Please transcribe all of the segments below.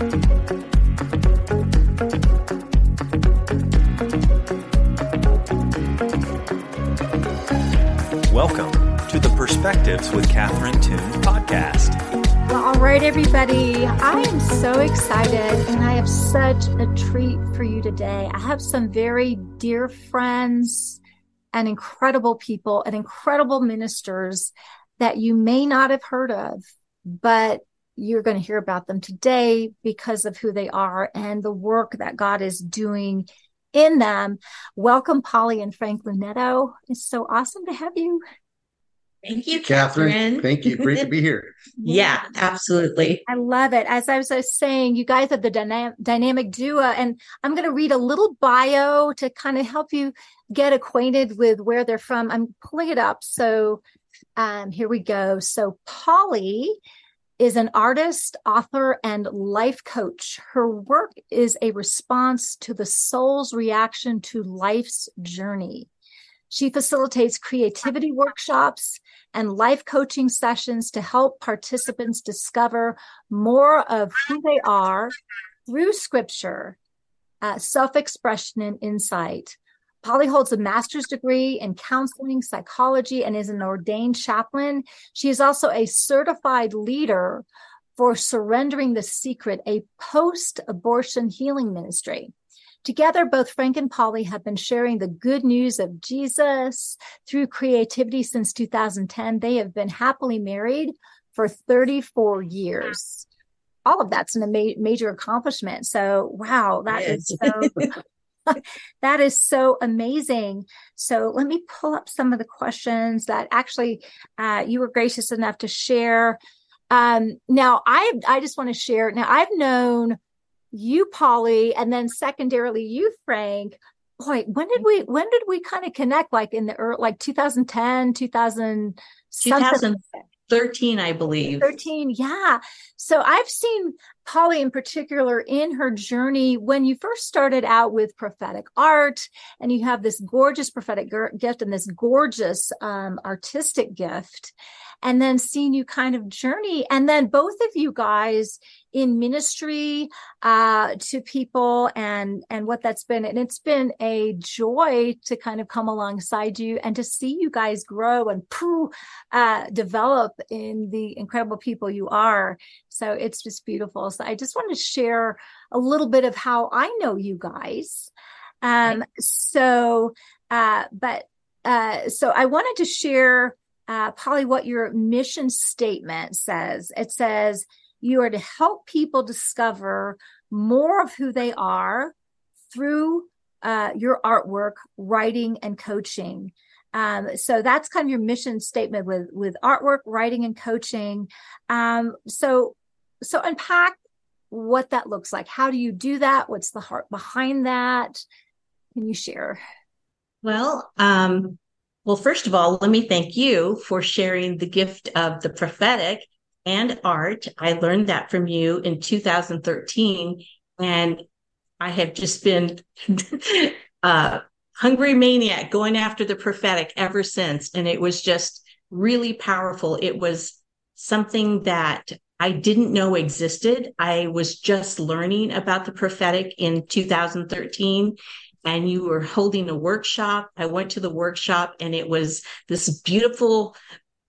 Welcome to the Perspectives with Catherine Toon podcast. Well, all right, everybody. I am so excited and I have such a treat for you today. I have some very dear friends and incredible people and incredible ministers that you may not have heard of, but you're going to hear about them today because of who they are and the work that God is doing in them. Welcome, Polly and Frank Lunetto. It's so awesome to have you. Thank you, Catherine. Catherine. Thank you. Great to be here. yeah, absolutely. I love it. As I was saying, you guys are the dyna- dynamic duo, and I'm going to read a little bio to kind of help you get acquainted with where they're from. I'm pulling it up. So um, here we go. So Polly is an artist, author, and life coach. Her work is a response to the soul's reaction to life's journey. She facilitates creativity workshops and life coaching sessions to help participants discover more of who they are through scripture, uh, self expression, and insight. Polly holds a master's degree in counseling psychology and is an ordained chaplain. She is also a certified leader for Surrendering the Secret, a post abortion healing ministry. Together, both Frank and Polly have been sharing the good news of Jesus through creativity since 2010. They have been happily married for 34 years. All of that's a ma- major accomplishment. So, wow, that is so that is so amazing. So let me pull up some of the questions that actually uh, you were gracious enough to share. Um, now, I I just want to share. Now, I've known you, Polly, and then secondarily you, Frank. Boy, when did we when did we kind of connect? Like in the early, like 2010, 2000, 2013, I believe. 13, yeah. So I've seen Polly in particular in her journey when you first started out with prophetic art, and you have this gorgeous prophetic gift and this gorgeous um, artistic gift and then seeing you kind of journey. And then both of you guys in ministry uh, to people and and what that's been. And it's been a joy to kind of come alongside you and to see you guys grow and poo, uh, develop in the incredible people you are. So it's just beautiful. So i just want to share a little bit of how i know you guys. Um so uh but uh so i wanted to share uh, Polly, what your mission statement says. It says you are to help people discover more of who they are through uh, your artwork, writing, and coaching. Um, so that's kind of your mission statement with with artwork, writing, and coaching. Um, so so unpack what that looks like. How do you do that? What's the heart behind that? Can you share? Well, um, well, first of all, let me thank you for sharing the gift of the prophetic and art. I learned that from you in 2013, and I have just been a uh, hungry maniac going after the prophetic ever since. And it was just really powerful. It was something that I didn't know existed. I was just learning about the prophetic in 2013 and you were holding a workshop. I went to the workshop and it was this beautiful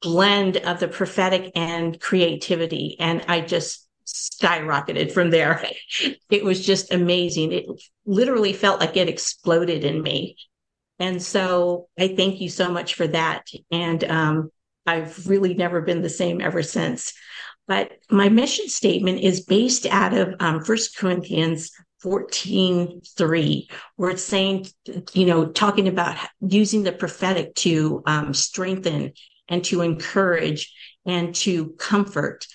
blend of the prophetic and creativity. And I just skyrocketed from there. It was just amazing. It literally felt like it exploded in me. And so I thank you so much for that. And um, I've really never been the same ever since. But my mission statement is based out of um, 1 Corinthians 14 3 where it's saying you know talking about using the prophetic to um, strengthen and to encourage and to comfort.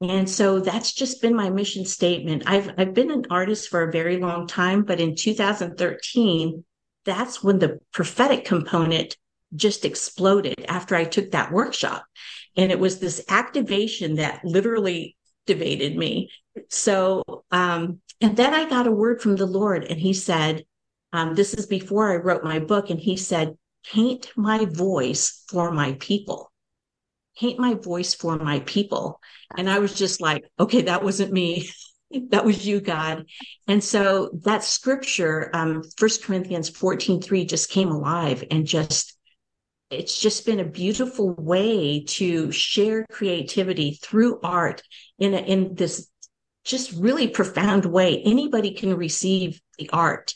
And so that's just been my mission statement. I've i've been an artist for a very long time but in 2013 that's when the prophetic component just exploded after i took that workshop. And it was this activation that literally activated me so um and then I got a word from the Lord, and He said, um, This is before I wrote my book. And He said, Paint my voice for my people. Paint my voice for my people. And I was just like, Okay, that wasn't me. that was you, God. And so that scripture, um, 1 Corinthians 14, 3 just came alive and just it's just been a beautiful way to share creativity through art in a, in this just really profound way. Anybody can receive the art.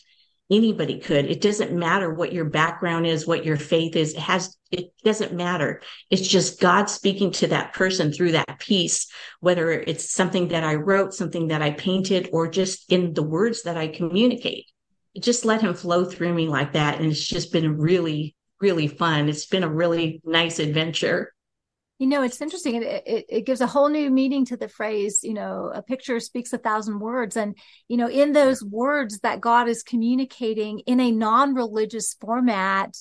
Anybody could. It doesn't matter what your background is, what your faith is. It has, it doesn't matter. It's just God speaking to that person through that piece, whether it's something that I wrote, something that I painted, or just in the words that I communicate. Just let him flow through me like that. And it's just been really, really fun. It's been a really nice adventure. You know, it's interesting. It, it, it, gives a whole new meaning to the phrase, you know, a picture speaks a thousand words. And, you know, in those words that God is communicating in a non religious format,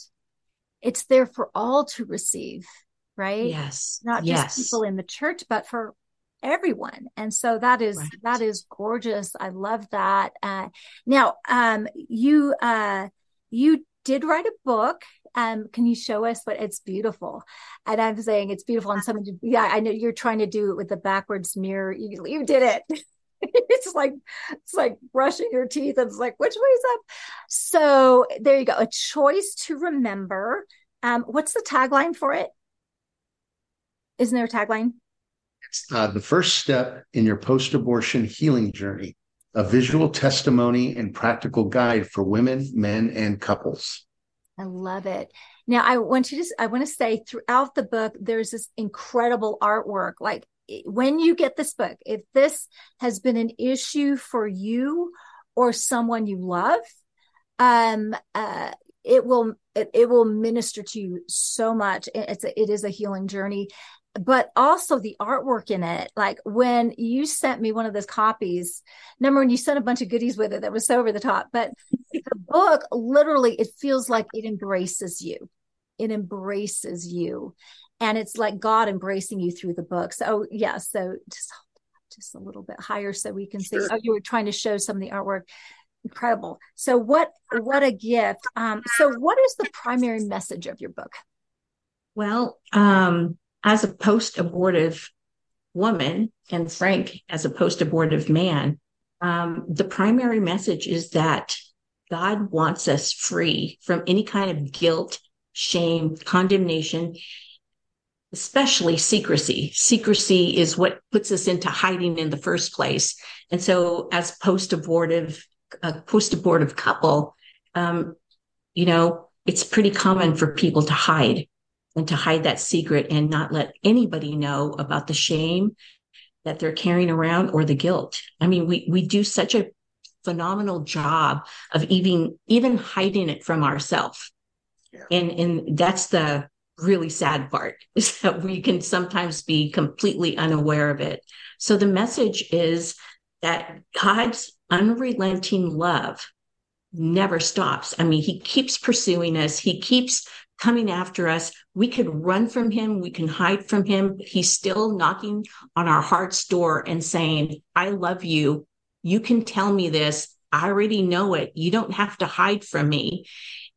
it's there for all to receive, right? Yes. Not yes. just people in the church, but for everyone. And so that is, right. that is gorgeous. I love that. Uh, now, um, you, uh, you did write a book um, can you show us what it's beautiful? And I'm saying it's beautiful. And someone, yeah, I know you're trying to do it with the backwards mirror. You, you did it. it's like it's like brushing your teeth and it's like which way's up so there you go a choice to remember um what's the tagline for it isn't there a tagline it's uh, the first step in your post-abortion healing journey a visual testimony and practical guide for women men and couples I love it. Now, I want to, I want to say throughout the book, there's this incredible artwork. Like when you get this book, if this has been an issue for you or someone you love, um, uh, it will it, it will minister to you so much. It's a, it is a healing journey, but also the artwork in it. Like when you sent me one of those copies, number one, you sent a bunch of goodies with it that was so over the top, but the book literally, it feels like it embraces you. It embraces you. And it's like God embracing you through the book. So, yeah. So just, just a little bit higher so we can sure. see. Oh, you were trying to show some of the artwork. Incredible. So what, what a gift. Um, so what is the primary message of your book? Well, um, as a post abortive woman and Frank as a post abortive man, um, the primary message is that God wants us free from any kind of guilt, shame, condemnation, especially secrecy. Secrecy is what puts us into hiding in the first place. And so, as post abortive, a post abortive couple, um, you know, it's pretty common for people to hide and to hide that secret and not let anybody know about the shame that they're carrying around or the guilt. I mean, we we do such a phenomenal job of even even hiding it from ourselves. Yeah. And and that's the really sad part is that we can sometimes be completely unaware of it. So the message is that God's unrelenting love never stops. I mean, he keeps pursuing us. He keeps coming after us. We could run from him. We can hide from him. He's still knocking on our heart's door and saying, I love you. You can tell me this. I already know it. You don't have to hide from me.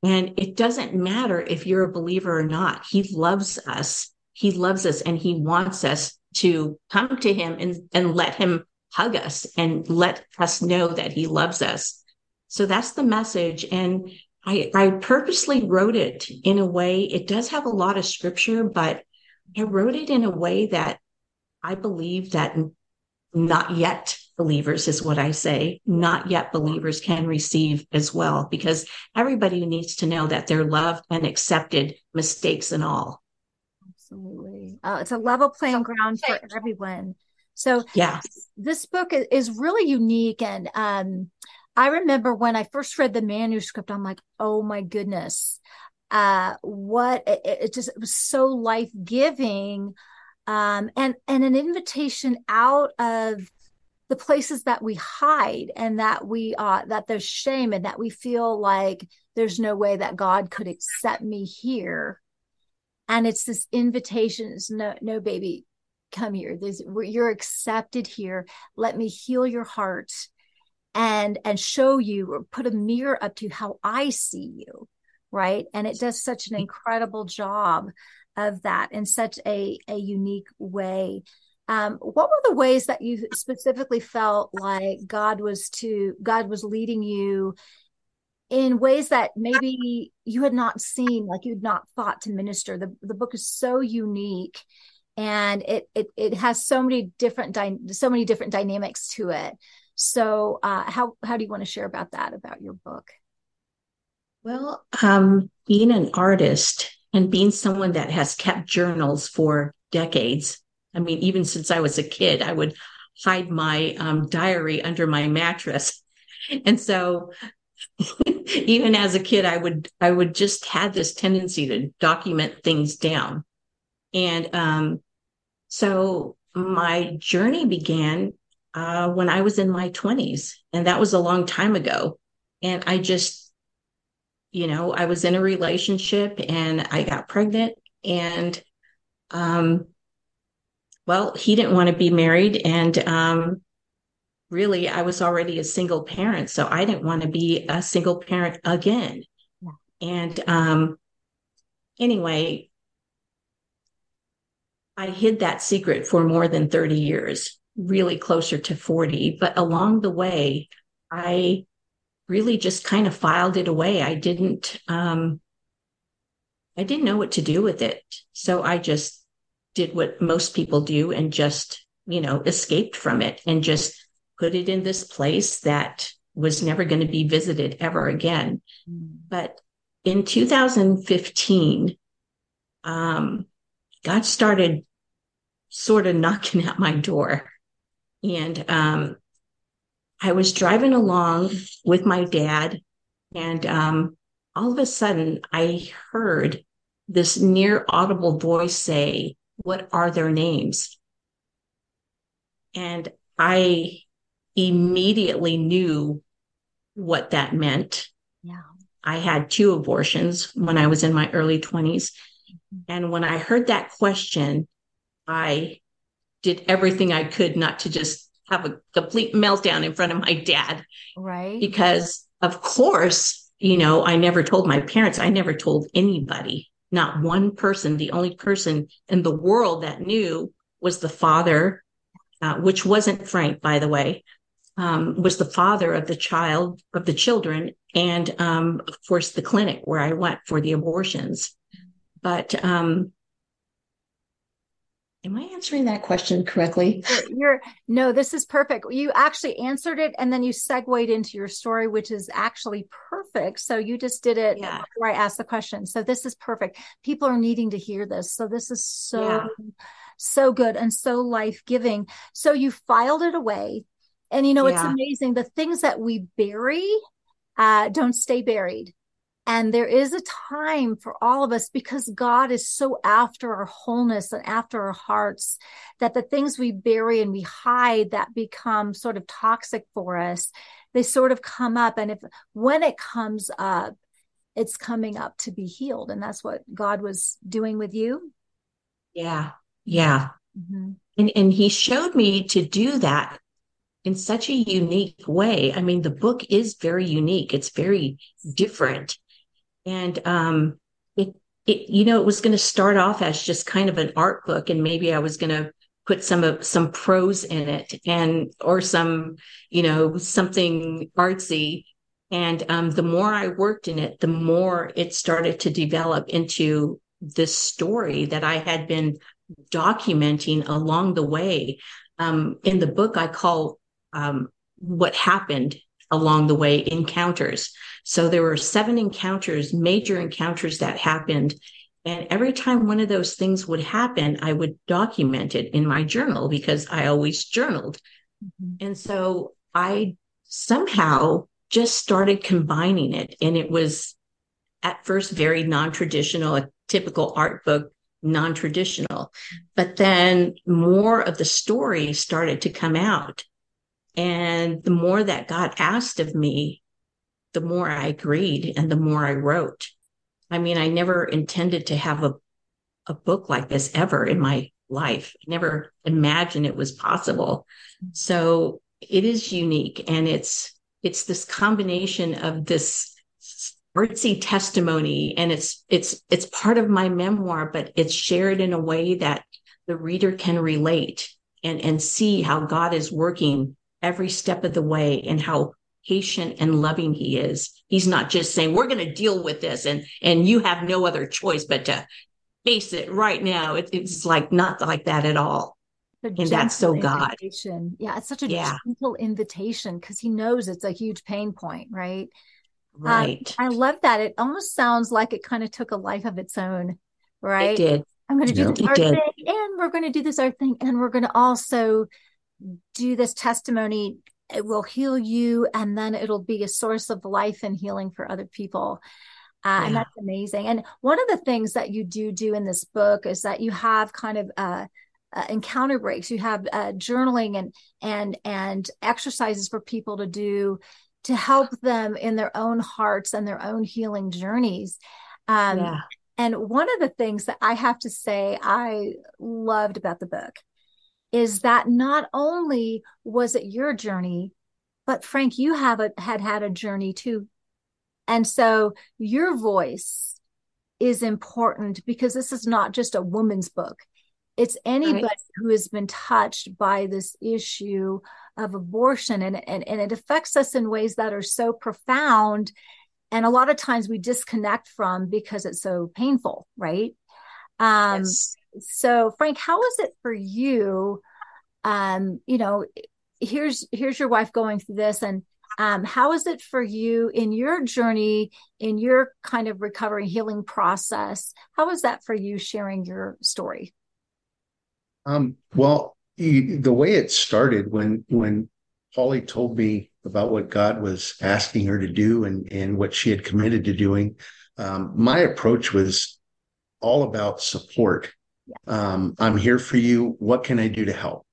And it doesn't matter if you're a believer or not. He loves us. He loves us and he wants us to come to him and, and let him hug us and let us know that he loves us. So that's the message. And I, I purposely wrote it in a way, it does have a lot of scripture, but I wrote it in a way that I believe that not yet believers is what I say, not yet believers can receive as well, because everybody needs to know that they're loved and accepted, mistakes and all. Absolutely. Uh, it's a level playing ground for everyone. So, yeah, this book is really unique and, um, I remember when I first read the manuscript, I'm like, oh my goodness, uh, what it, it just it was so life giving, um, and and an invitation out of the places that we hide and that we uh that there's shame and that we feel like there's no way that God could accept me here, and it's this invitation. It's no, no, baby, come here. This, you're accepted here. Let me heal your heart and and show you or put a mirror up to how I see you, right? And it does such an incredible job of that in such a a unique way. um, what were the ways that you specifically felt like God was to God was leading you in ways that maybe you had not seen, like you'd not thought to minister? The the book is so unique, and it it it has so many different dy- so many different dynamics to it. So, uh, how how do you want to share about that about your book? Well, um, being an artist and being someone that has kept journals for decades, I mean, even since I was a kid, I would hide my um, diary under my mattress. And so even as a kid, I would, I would just have this tendency to document things down. And um, so my journey began uh, when I was in my 20s, and that was a long time ago. And I just, you know, I was in a relationship and I got pregnant, and um, well, he didn't want to be married. And um, really, I was already a single parent. So I didn't want to be a single parent again. Yeah. And um, anyway, I hid that secret for more than 30 years, really closer to 40. But along the way, I really just kind of filed it away. I didn't, um, I didn't know what to do with it. So I just did what most people do and just, you know, escaped from it and just put it in this place that was never going to be visited ever again. Mm. But in 2015, um, God started sort of knocking at my door. And um, I was driving along with my dad, and um, all of a sudden I heard this near audible voice say, what are their names? And I immediately knew what that meant. Yeah. I had two abortions when I was in my early 20s. Mm-hmm. And when I heard that question, I did everything I could not to just have a complete meltdown in front of my dad. Right. Because, of course, you know, I never told my parents, I never told anybody not one person, the only person in the world that knew was the father, uh, which wasn't Frank, by the way, um, was the father of the child, of the children, and um, of course, the clinic where I went for the abortions. But um, Am I answering that question correctly? You're, you're, no, this is perfect. You actually answered it and then you segued into your story, which is actually perfect. So you just did it yeah. before I asked the question. So this is perfect. People are needing to hear this. So this is so, yeah. so good and so life giving. So you filed it away. And you know, yeah. it's amazing. The things that we bury uh, don't stay buried. And there is a time for all of us because God is so after our wholeness and after our hearts that the things we bury and we hide that become sort of toxic for us, they sort of come up. And if when it comes up, it's coming up to be healed. And that's what God was doing with you. Yeah. Yeah. Mm-hmm. And, and he showed me to do that in such a unique way. I mean, the book is very unique. It's very different and um, it, it, you know, it was going to start off as just kind of an art book, and maybe I was going to put some of some prose in it, and or some, you know, something artsy. And um, the more I worked in it, the more it started to develop into this story that I had been documenting along the way. Um, in the book, I call um, what happened along the way encounters. So there were seven encounters, major encounters that happened. And every time one of those things would happen, I would document it in my journal because I always journaled. Mm-hmm. And so I somehow just started combining it. And it was at first very non traditional, a typical art book, non traditional. But then more of the story started to come out. And the more that God asked of me, the more I agreed and the more I wrote. I mean, I never intended to have a, a book like this ever in my life. I never imagined it was possible. So it is unique and it's it's this combination of this artsy testimony and it's it's it's part of my memoir, but it's shared in a way that the reader can relate and and see how God is working every step of the way and how patient and loving he is. He's not just saying we're going to deal with this and and you have no other choice but to face it right now. It, it's like not like that at all. And that's so God. Yeah, it's such a yeah. gentle invitation because he knows it's a huge pain point, right? Um, right. Um, I love that. It almost sounds like it kind of took a life of its own, right? It did. I'm going to do this art thing, and we're going to do this art thing, and we're going to also do this testimony. It will heal you, and then it'll be a source of life and healing for other people. Uh, yeah. And that's amazing. And one of the things that you do do in this book is that you have kind of uh, uh, encounter breaks. You have uh, journaling and and and exercises for people to do to help them in their own hearts and their own healing journeys. Um, yeah. And one of the things that I have to say I loved about the book is that not only was it your journey, but Frank, you have a, had had a journey too. And so your voice is important because this is not just a woman's book. It's anybody right. who has been touched by this issue of abortion and, and, and it affects us in ways that are so profound and a lot of times we disconnect from because it's so painful right um yes. So frank how is it for you um you know here's here's your wife going through this and um how is it for you in your journey in your kind of recovery healing process how is that for you sharing your story um well the way it started when when Polly told me about what God was asking her to do and, and what she had committed to doing, um, my approach was all about support. Um, I'm here for you. What can I do to help?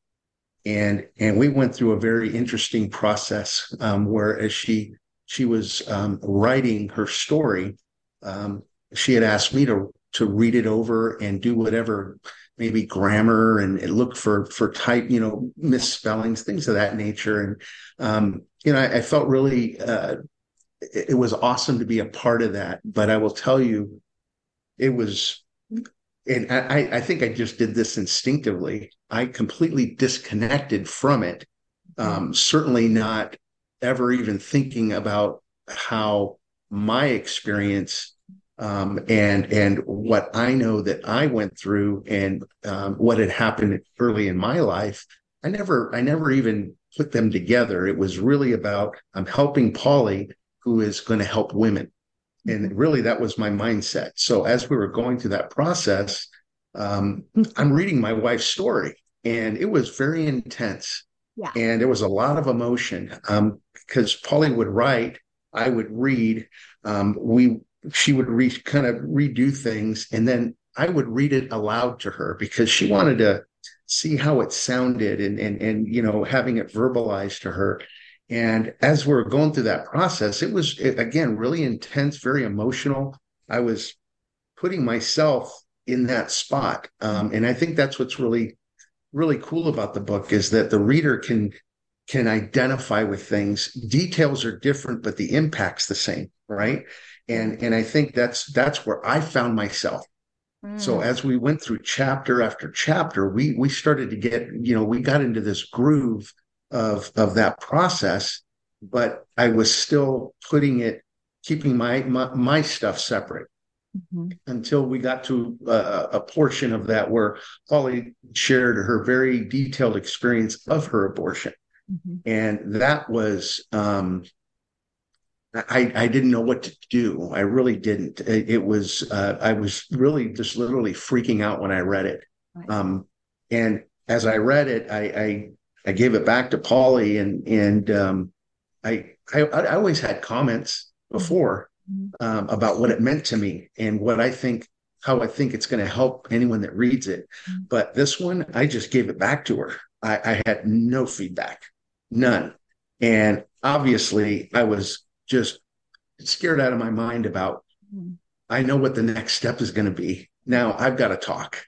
And and we went through a very interesting process um, where as she she was um, writing her story, um, she had asked me to to read it over and do whatever maybe grammar and, and, look for for type you know misspellings things of that nature and um, you know I, I felt really uh, it, it, was awesome to be a part of that but i will tell you it was and I, I think i just did this instinctively. I completely disconnected from it. Um, certainly not ever even thinking about how my experience um, and and what I know that I went through and um, what had happened early in my life, I never I never even put them together. It was really about I'm helping Polly, who is going to help women, and really that was my mindset. So as we were going through that process, um, I'm reading my wife's story, and it was very intense. Yeah. And there was a lot of emotion because um, Polly would write, I would read. Um, we she would re, kind of redo things and then I would read it aloud to her because she wanted to see how it sounded and and and you know having it verbalized to her and as we are going through that process it was again really intense very emotional. I was putting myself in that spot. Um, and i think that's what's really really cool about the book is that the reader can can identify with things. Details are different but the impact's the same right? And and i think that's that's where i found myself. Mm. so as we went through chapter after chapter we we started to get you know we got into this groove of of that process but i was still putting it keeping my my, my stuff separate mm-hmm. until we got to a, a portion of that where Polly shared her very detailed experience of her abortion. Mm-hmm. And that was um, I, I didn't know what to do. I really didn't. It, it was uh, I was really just literally freaking out when I read it. Right. Um, and as I read it, I, I, I gave it back to Polly, and and um, I, I, I always had comments before mm-hmm. um, about what it meant to me and what I think how I think it's going to help anyone that reads it. Mm-hmm. But this one, I just gave it back to her. I, I had no feedback, none, and obviously I was just scared out of my mind about mm-hmm. I know what the next step is going to be. Now I've got to talk.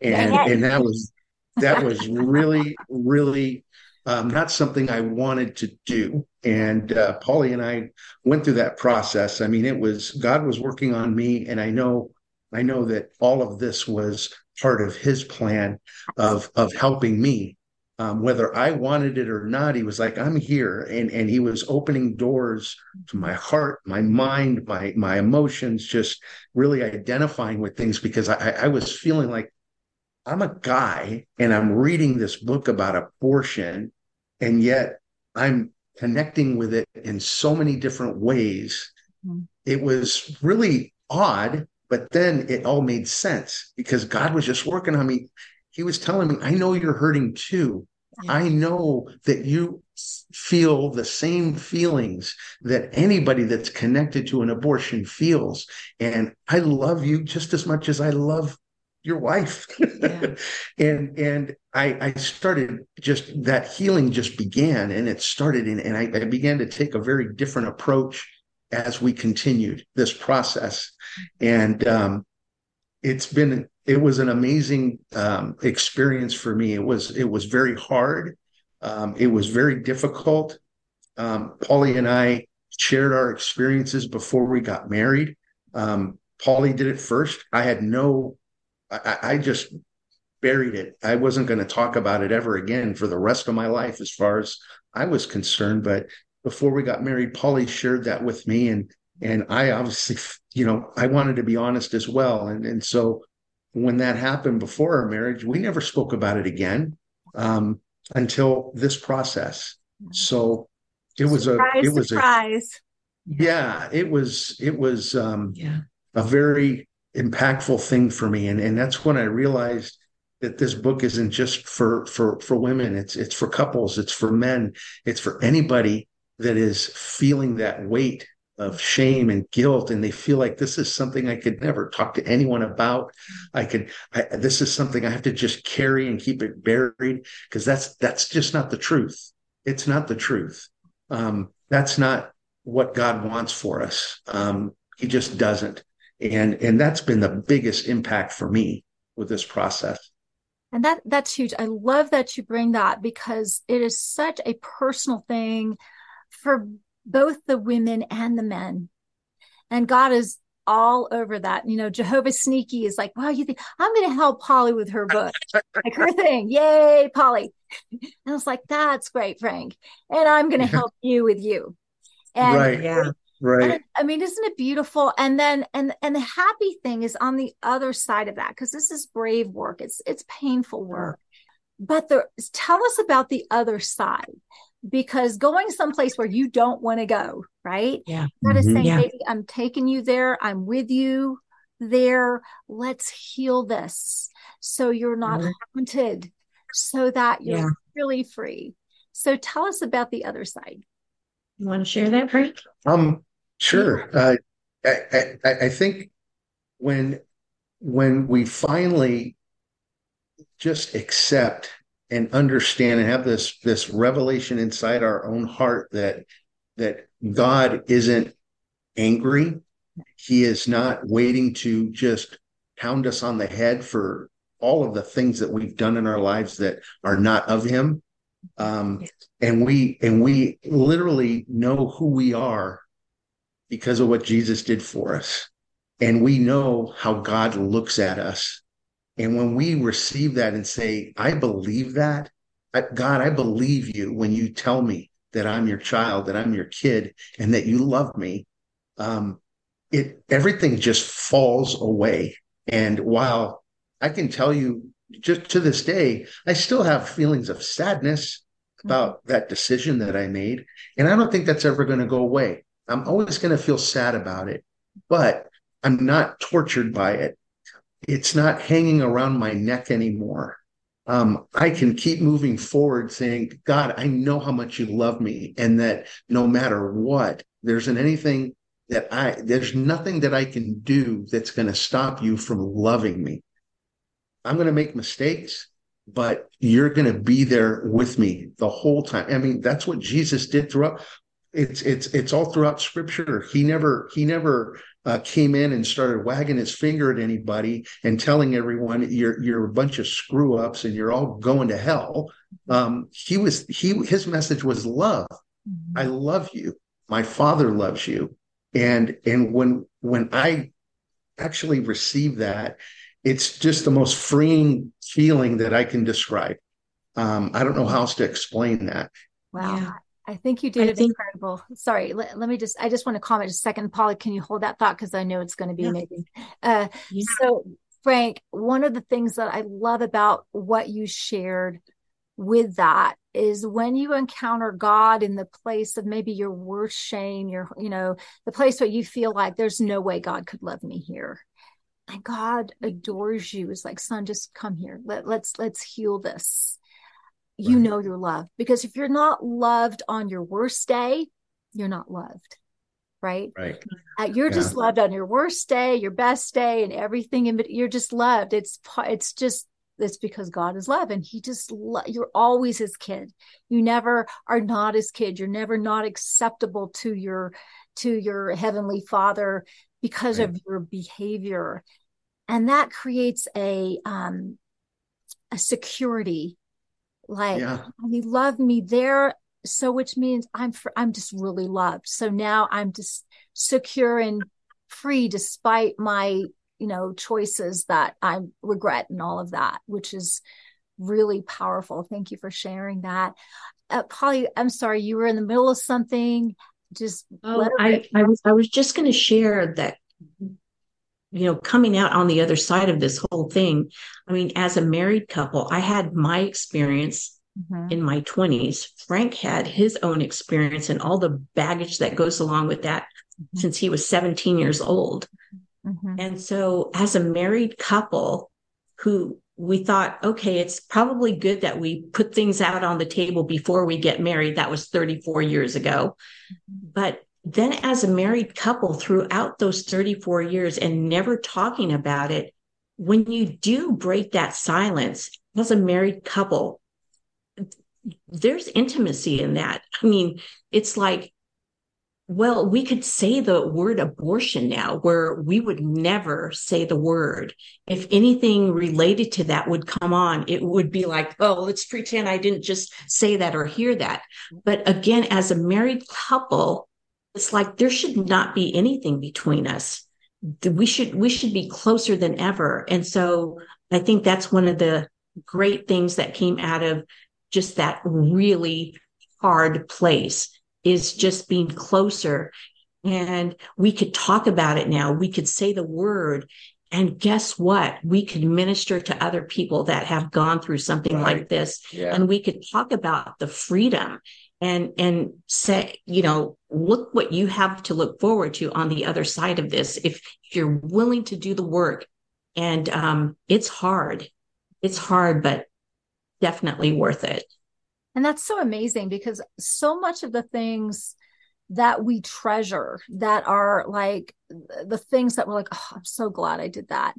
And and that was that was really, really um, not something I wanted to do. And uh, and I went through that process. I mean, it was God was working on me, and I know I know that all of this was part of His plan of of helping me um, whether I wanted it or not, he was like, I'm here. And, and he was opening doors to my heart, my mind, my, my emotions, just really identifying with things because I, I was feeling like I'm a guy and I'm reading this book about abortion. And yet I'm connecting with it in so many different ways. Mm-hmm. It was really odd, but then it all made sense because God was just working on me he was telling me, I know you're hurting too. Yeah. I know that you feel the same feelings that anybody that's connected to an abortion feels. And I love you just as much as I love your wife. Yeah. and and I, I started just that healing just began and it started in, and I, I began to take a very different approach as we continued this process. And um, it's been it was an amazing um, experience for me. It was it was very hard. Um, it was very difficult. Um, Polly and I shared our experiences before we got married. Um, Polly did it first. I had no. I, I just buried it. I wasn't going to talk about it ever again for the rest of my life, as far as I was concerned. But before we got married, Polly shared that with me, and and I obviously, you know, I wanted to be honest as well, and and so when that happened before our marriage, we never spoke about it again um, until this process. So it was surprise, a it was surprise. a yeah, it was it was um, yeah. a very impactful thing for me, and and that's when I realized that this book isn't just for for for women. It's it's for couples. It's for men. It's for anybody that is feeling that weight of shame and guilt. And they feel like this is something i could never talk to anyone about. I could I, this is something i have to just carry and keep it buried because that's that's just not the truth. It's not the truth. Um, that's not what god wants for us. Um, he just doesn't and and that's been the biggest impact for me with this process and that that's huge i love that you bring that because it is such a personal thing for both the women and the men. And God is all over that. You know, Jehovah Sneaky is like, well, you think I'm going to help Polly with her book, like her thing. Yay, Polly. And I was like, that's great, Frank. And I'm going to help you with you. And right. Yeah. Right. And, I mean, isn't it beautiful? And then, and, and the happy thing is on the other side of that, because this is brave work. It's, it's painful work. But the, tell us about the other side because going someplace where you don't want to go, right? Yeah. God is mm-hmm. saying, yeah. baby, I'm taking you there. I'm with you there. Let's heal this so you're not mm-hmm. haunted, so that you're yeah. really free. So tell us about the other side. You want to share that, Frank? Um, sure. Uh, I, I, I think when when we finally just accept and understand and have this this revelation inside our own heart that that God isn't angry. He is not waiting to just pound us on the head for all of the things that we've done in our lives that are not of him. Um, and we and we literally know who we are because of what Jesus did for us. And we know how God looks at us and when we receive that and say, I believe that, I, God, I believe you when you tell me that I'm your child, that I'm your kid, and that you love me, um, it everything just falls away. And while I can tell you, just to this day, I still have feelings of sadness about mm-hmm. that decision that I made, and I don't think that's ever going to go away. I'm always going to feel sad about it, but I'm not tortured by it it's not hanging around my neck anymore. Um, I can keep moving forward saying, God, I know how much you love me and that no matter what, there isn't anything that I, there's nothing that I can do that's going to stop you from loving me. I'm going to make mistakes, but you're going to be there with me the whole time. I mean, that's what Jesus did throughout. It's, it's, it's all throughout scripture. He never, he never uh, came in and started wagging his finger at anybody and telling everyone you're you're a bunch of screw ups and you're all going to hell. Um, he was he his message was love. Mm-hmm. I love you. My father loves you. And and when when I actually received that, it's just the most freeing feeling that I can describe. um, I don't know how else to explain that. Wow. Yeah. I think you did I it think, incredible. Sorry, let, let, me just, I just want to comment just a second. Polly, can you hold that thought? Because I know it's going to be yeah. amazing. Uh, yeah. So, Frank, one of the things that I love about what you shared with that is when you encounter God in the place of maybe your worst shame, your, you know, the place where you feel like there's no way God could love me here. And God adores you. It's like, son, just come here. Let, let's, let's heal this you know you're loved. Because if you're not loved on your worst day, you're not loved. Right. Right. Uh, you're yeah. just loved on your worst day, your best day, and everything. And you're just loved. It's it's just it's because God is love, and He just lo- you're always His kid. You never are not His kid. You're never not acceptable to your to your heavenly Father because right. of your behavior, and that creates a um a security. Like yeah. he loved me there. So which means i'm for, i'm just really loved. So now i'm just secure and free despite my you know choices that i regret and all of that which is really powerful. Thank you for sharing that. Uh, polly i'm sorry you were in the middle of something just oh, I, I was i was just going to share that you know, coming out on the other side of this whole thing, I mean, as a married couple, I had my experience mm-hmm. in my 20s. Frank had his own experience and all the baggage that goes along with that mm-hmm. since he was 17 years old. Mm-hmm. And so, as a married couple who we thought, okay, it's probably good that we put things out on the table before we get married. That was 34 years ago. Mm-hmm. But then as a married couple throughout those 34 years and never talking about it, when you do break that silence as a married couple, there's intimacy in that. I mean, it's like, well, we could say the word abortion now, where we would never say the word. If anything related to that would come on, it would be like, oh, let's pretend I didn't just say that or hear that. But again, as a married couple, it's like there should not be anything between us we should we should be closer than ever and so i think that's one of the great things that came out of just that really hard place is just being closer. And we could talk about it now. We could say the word. And guess what? We could minister to other people that have gone through something right. like this. Yeah. and we could talk about the freedom and and say you know look what you have to look forward to on the other side of this. If, if you're willing to do the work and um it's hard. It's hard but definitely worth it and that's so amazing because so much of the things that we treasure that are like the things that we're like oh i'm so glad i did that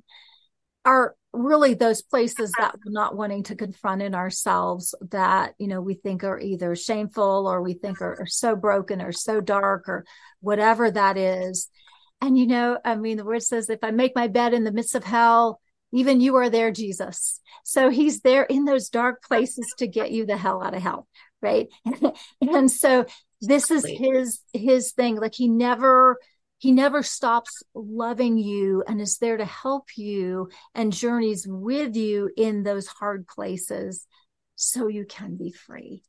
are really those places that we're not wanting to confront in ourselves that you know we think are either shameful or we think are, are, so broken or so dark or whatever that is. And you know i mean the word says if i make my bed in the midst of hell even you are there jesus so he's there in those dark places to get you the hell out of hell right and so this is his his thing like he never he never stops loving you and is there to help you and journeys with you in those hard places so you can be free.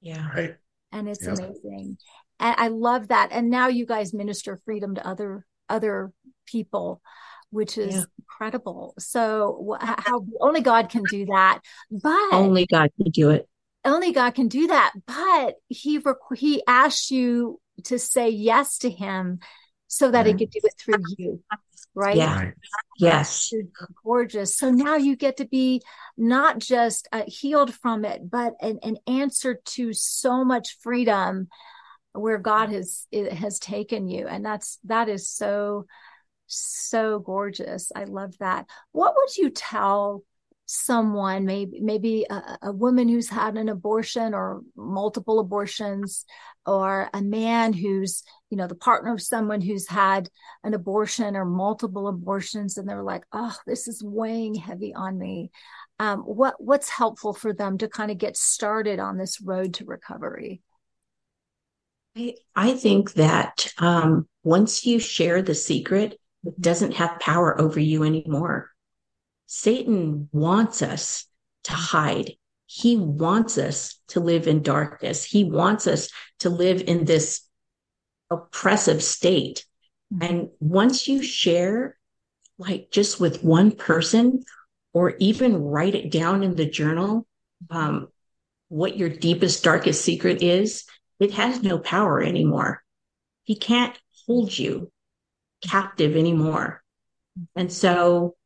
Yeah. Right. And it's yep. amazing. And I love that. And now you guys minister freedom to other other people, which is yeah. incredible. So how only God can do that. But only God can do it. Only God can do that. But he he asks you to say yes to him so that he could do it through you. Right. Yeah. Yes. Gorgeous. So now you get to be not just uh, healed from it, but an, an answer to so much freedom where God has has taken you, and that's that is so so gorgeous. I love that. What would you tell someone, maybe maybe a, a, woman who's had an abortion or multiple abortions, or a man who's you know the partner of someone who's had an abortion or multiple abortions, and they're like, oh, this is weighing heavy on me. Um, what what's helpful for them to kind of get started on this road to recovery? I, I think that um, once you share the secret, doesn't have power over you anymore Satan wants us to hide. he wants us to live in darkness. He wants us to live in this oppressive state. And once you share, like just with one person, or even write it down in the journal, um, what your deepest, darkest secret is, it has no power anymore. He can't hold you captive anymore. And so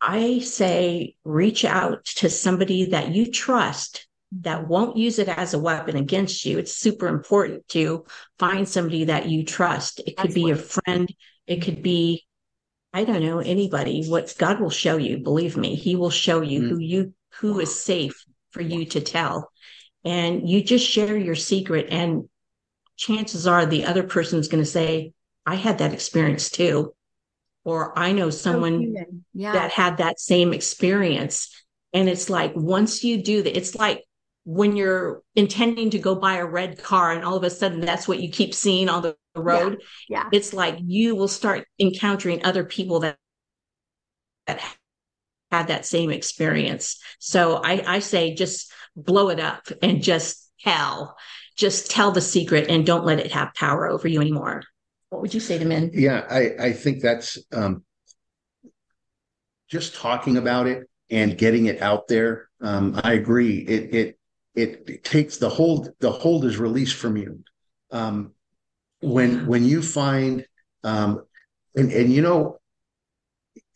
I say reach out to somebody that you trust that won't use it as a weapon against you. It's super important to find somebody that you trust. It could be a friend, it could be I don't know anybody. What God will show you, believe me, He will show you mm-hmm. who you who is safe for you to tell. And you just share your secret and chances are the other person's going to say, I had that experience too. Or I know someone so yeah. that had that same experience. And it's like once you do that, it's like when you're intending to go buy a red car and all of a sudden that's what you keep seeing on the road. Yeah. yeah. It's like you will start encountering other people that, that had that same experience. So I, I say just blow it up and just tell, just tell the secret and don't let it have power over you anymore. What would you say to men? Yeah, I, I think that's um, just talking about it and getting it out there. Um, I agree. It, it it takes the hold. The hold is released from you. Um, when when you find um, and and you know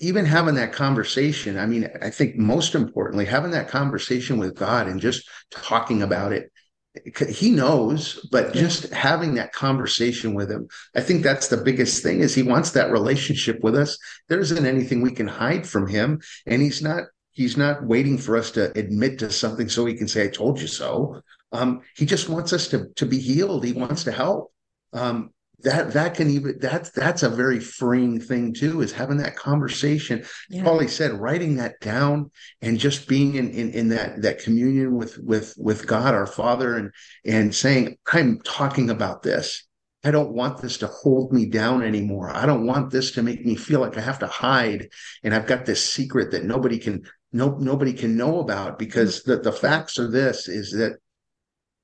even having that conversation i mean i think most importantly having that conversation with god and just talking about it he knows but just having that conversation with him i think that's the biggest thing is he wants that relationship with us. There isn't anything we can hide from him and he's not he's not waiting for us to admit to something so he can say i told you so. Um, he just wants us to to be healed. He wants to help. Um, that that can even that's that's a very freeing thing too is having that conversation. Yeah. Polly said writing that down and just being in, in in that that communion with with with god our father and and saying i'm talking about this. I don't want this to hold me down anymore. I don't want this to make me feel like i have to hide and i've got this secret that nobody can no nobody can know about because mm. the, the facts are this is that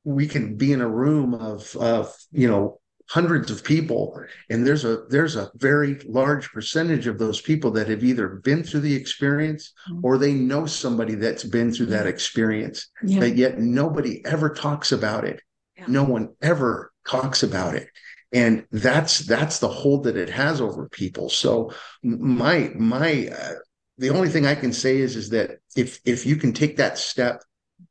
we can be in a room of of you know hundreds of people and there's a there's a very large percentage of those people that have either been through the experience mm-hmm. or they know somebody that's been through that experience yeah. but yet nobody ever talks about it yeah. no one ever talks about it and that's that's the hold that it has over people so my my uh, the only thing i can say is is that if if you can take that step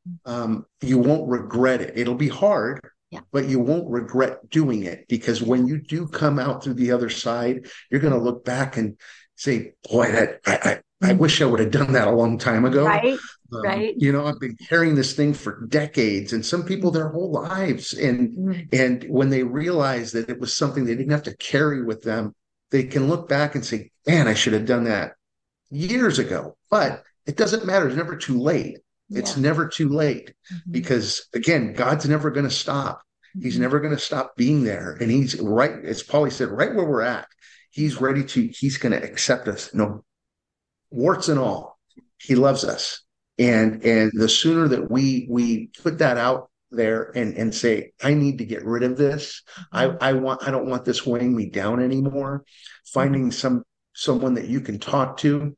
mm-hmm. um, you won't regret it it'll be hard yeah. But you won't regret doing it because when you do come out through the other side, you're going to look back and say, "Boy, that I, I, I wish I would have done that a long time ago." Right. Um, right. You know, I've been carrying this thing for decades, and some people their whole lives, and mm-hmm. and when they realize that it was something they didn't have to carry with them, they can look back and say, "Man, I should have done that years ago." But it doesn't matter; it's never too late. It's yeah. never too late mm-hmm. because again, God's never going to stop. Mm-hmm. He's never going to stop being there. And he's right, as Polly said, right where we're at. He's ready to, he's going to accept us. No warts and all. He loves us. And and the sooner that we we put that out there and and say, I need to get rid of this. Mm-hmm. I, I want I don't want this weighing me down anymore. Finding some someone that you can talk to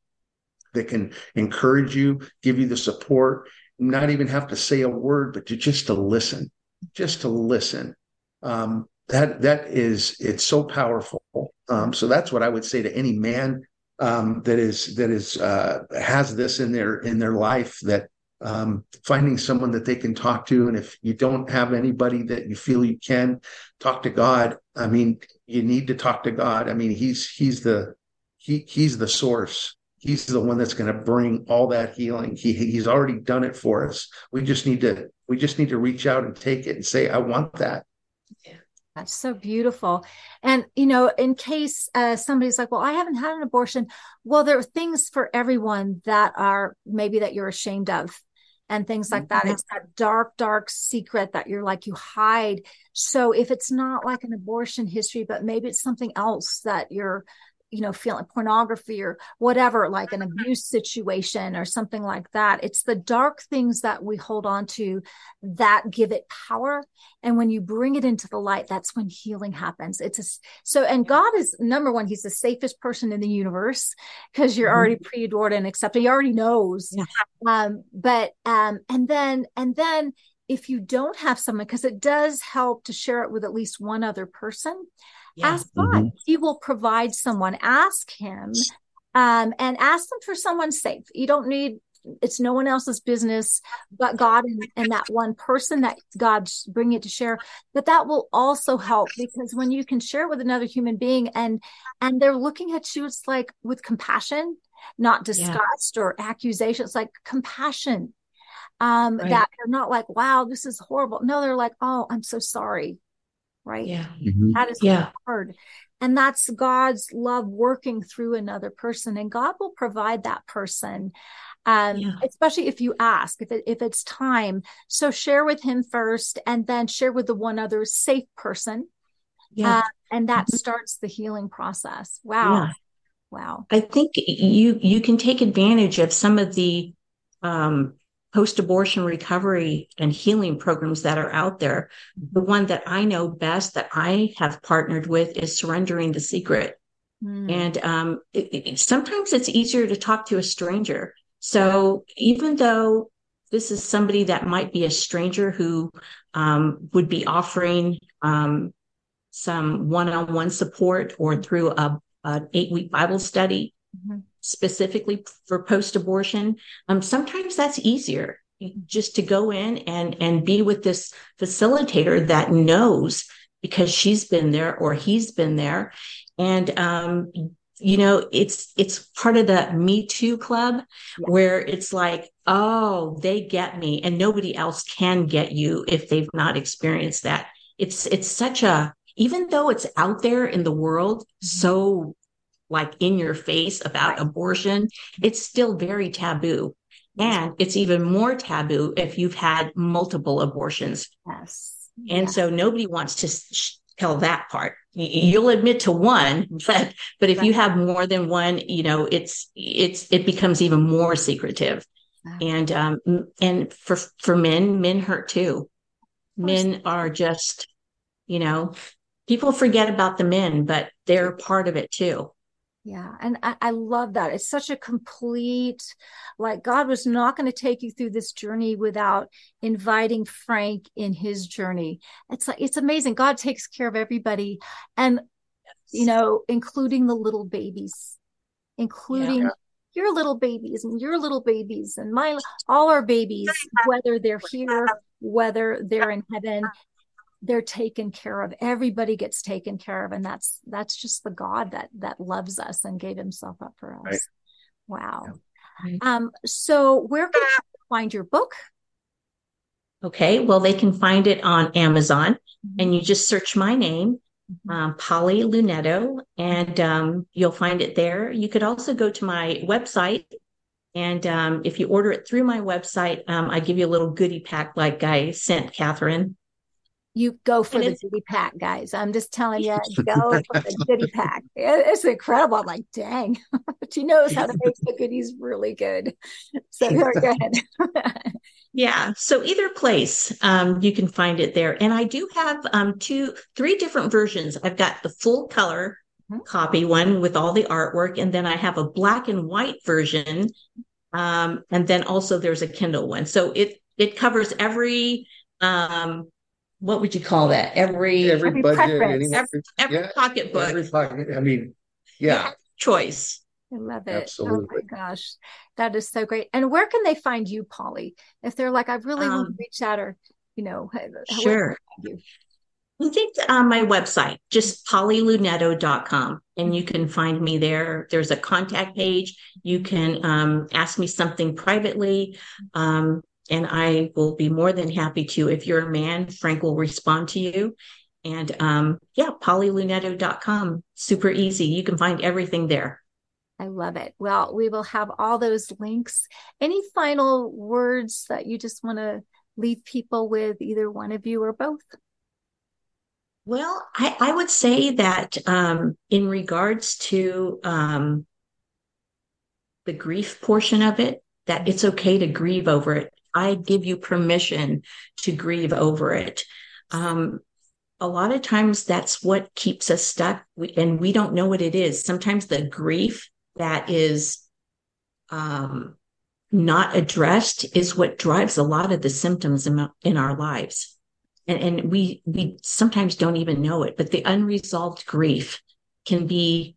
that can encourage you, give you the support, not even have to say a word, but to just to listen, just to listen. Um, that that is it's so powerful. Um, so that's what I would say to any man um, that is that is uh, has this in their in their life that um, finding someone that they can talk to, and if you don't have anybody that you feel you can talk to God, I mean, you need to talk to God. I mean, he's he's the he he's the source he's the one that's going to bring all that healing he he's already done it for us we just need to we just need to reach out and take it and say i want that yeah that's so beautiful and you know in case uh, somebody's like well i haven't had an abortion well there are things for everyone that are maybe that you're ashamed of and things like that. Mm-hmm. It's that dark, dark secret that you're like, you hide. So if it's not like an abortion history, but maybe it's something else that you're you know, feeling pornography or whatever, like an abuse situation or something like that. It's the dark things that we hold on to that give it power. And when you bring it into the light, that's when healing happens. It's a, so, and God is number one, he's the safest person in the universe because you're mm-hmm. already pre-adored and accepted. He already knows. Yeah. Um, but, um, and then, and then if you don't have someone, because it does help to share it with at least one other person, yeah. ask God. Mm-hmm. He will provide someone. Ask Him um, and ask them for someone safe. You don't need it's no one else's business but God and, and, that one person that God's bringing it to share. But that will also help because when you can share with another human being and and they're looking at you, it's like with compassion, not disgust yeah. or accusation. It's like compassion. Um, right. that they're not like, wow, this is horrible. No, they're like, oh, I'm so sorry right? Yeah. Mm-hmm. That is yeah. hard. And that's God's love working through another person. And God will provide that person. Um, yeah. especially if you ask, if it, if it's time. So share with him first and then share with the one other safe person. Yeah. Uh, and that mm-hmm. starts the healing process. Wow. Yeah. Wow. I think you, you can take advantage of some of the, um, post abortion recovery and healing programs that are out there. The one that I know best that I have partnered with is Surrendering the Secret. Mm. And um, it, it, sometimes it's easier to talk to a stranger. So even though this is somebody that might be a stranger who um, would be offering um, some one-on-one support or through a, an eight-week Bible study, mm-hmm specifically for post-abortion, um, sometimes that's easier just to go in and and be with this facilitator that knows because she's been there or he's been there and um, you know it's it's part of the me too club yeah. where it's like oh they get me and nobody else can get you if they've not experienced that it's it's such a even though it's out there in the world mm-hmm. so like in your face about abortion, it's still very taboo. And it's even more taboo if you've had multiple abortions. Yes. And so nobody wants to sh- tell that part. You'll admit to one, but but if right. you have more than one, you know, it's it's it becomes even more secretive. And um and for for men, men hurt too. Men are just, you know, people forget about the men, but they're part of it too. Yeah. And I, I, love that. It's such a complete, like, God was not going to take you through this journey without inviting Frank in his journey. It's like, it's amazing. God takes care of everybody. And, you know, including the little babies, including yeah. your little babies and your little babies and my, all our babies, whether they're here, whether they're in heaven they're taken care of everybody gets taken care of and that's that's just the god that that loves us and gave himself up for us right. wow right. um so where can you find your book okay well they can find it on amazon mm-hmm. and you just search my name mm-hmm. um, polly lunetto and um, you'll find it there you could also go to my website and um, if you order it through my website um, i give you a little goodie pack like i sent catherine you go for the goodie pack, guys. I'm just telling you, go for the goodie pack. It's incredible. I'm like, dang, she knows how to make the goodies really good. So go ahead. yeah. So either place, um, you can find it there. And I do have um, two, three different versions. I've got the full color mm-hmm. copy one with all the artwork, and then I have a black and white version. Um, and then also there's a Kindle one. So it it covers every um what would you call that? Every every, every budget, every, every yeah, pocketbook, every pocket. I mean, yeah, choice. I love it. Absolutely. Oh my gosh, that is so great. And where can they find you, Polly? If they're like, I really um, want to reach out, or you know, sure. I think on my website, just pollylunetto.com, and you can find me there. There's a contact page. You can um, ask me something privately. Um, and I will be more than happy to. If you're a man, Frank will respond to you. And um, yeah, pollylunetto.com. Super easy. You can find everything there. I love it. Well, we will have all those links. Any final words that you just want to leave people with, either one of you or both? Well, I, I would say that um, in regards to um, the grief portion of it, that it's okay to grieve over it. I give you permission to grieve over it. Um, a lot of times that's what keeps us stuck and we don't know what it is. Sometimes the grief that is um, not addressed is what drives a lot of the symptoms in, in our lives. And, and we, we sometimes don't even know it, but the unresolved grief can be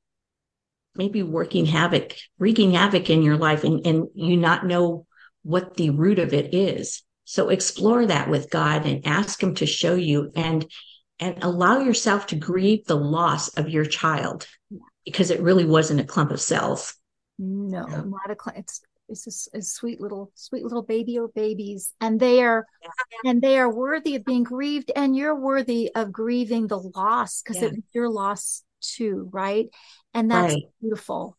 maybe working havoc, wreaking havoc in your life and, and you not know what the root of it is. So explore that with God and ask him to show you and and allow yourself to grieve the loss of your child because it really wasn't a clump of cells. No, yeah. not a clump. It's it's a, a, sweet little sweet little baby or babies and they are yeah. and they are worthy of being grieved and you're worthy of grieving the loss because yeah. it's your loss too right and that's right. beautiful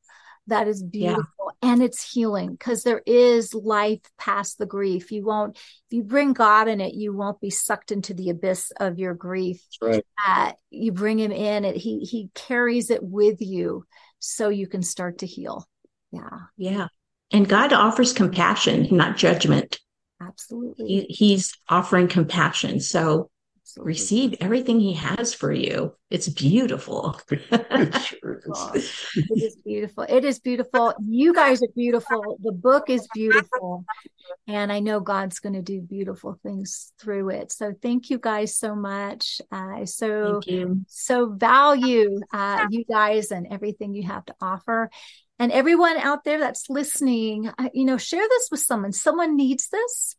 that is beautiful yeah. and it's healing because there is life past the grief. You won't if you bring god in it you won't be sucked into the abyss of your grief. Right. uh, you bring him in it he he carries it with you so you can start to heal. Yeah. Yeah. And god offers compassion not judgment. Absolutely. He, he's offering compassion. So Absolutely. receive everything he has for you. It's beautiful. it, sure is. it is beautiful. It is beautiful. You guys are beautiful. The book is beautiful. And I know God's going to do beautiful things through it. So thank you guys so much. I uh, so, so value uh, you guys and everything you have to offer. And everyone out there that's listening, uh, you know, share this with someone. Someone needs this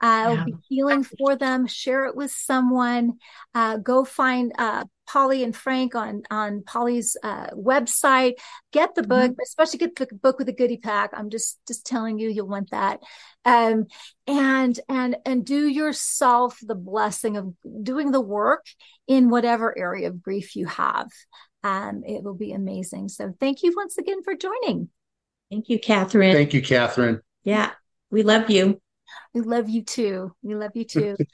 uh, yeah. be healing for them. Share it with someone. Uh, go find uh, Polly and Frank on on Polly's uh, website. Get the book, mm-hmm. especially get the book with a goodie pack. I'm just just telling you, you'll want that. Um, and and and do yourself the blessing of doing the work in whatever area of grief you have. Um, it will be amazing. So thank you once again for joining. Thank you, Catherine. Thank you, Catherine. Yeah, we love you. We love you too. We love you too.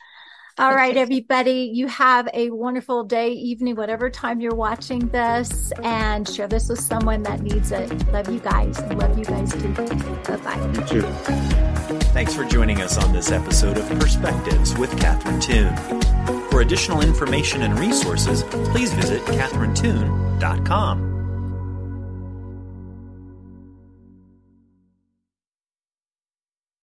All right, everybody, you have a wonderful day, evening, whatever time you're watching this, and share this with someone that needs it. Love you guys. Love you guys too. Bye bye. You too. Thanks for joining us on this episode of Perspectives with Catherine Toon. For additional information and resources, please visit catherinetoon.com.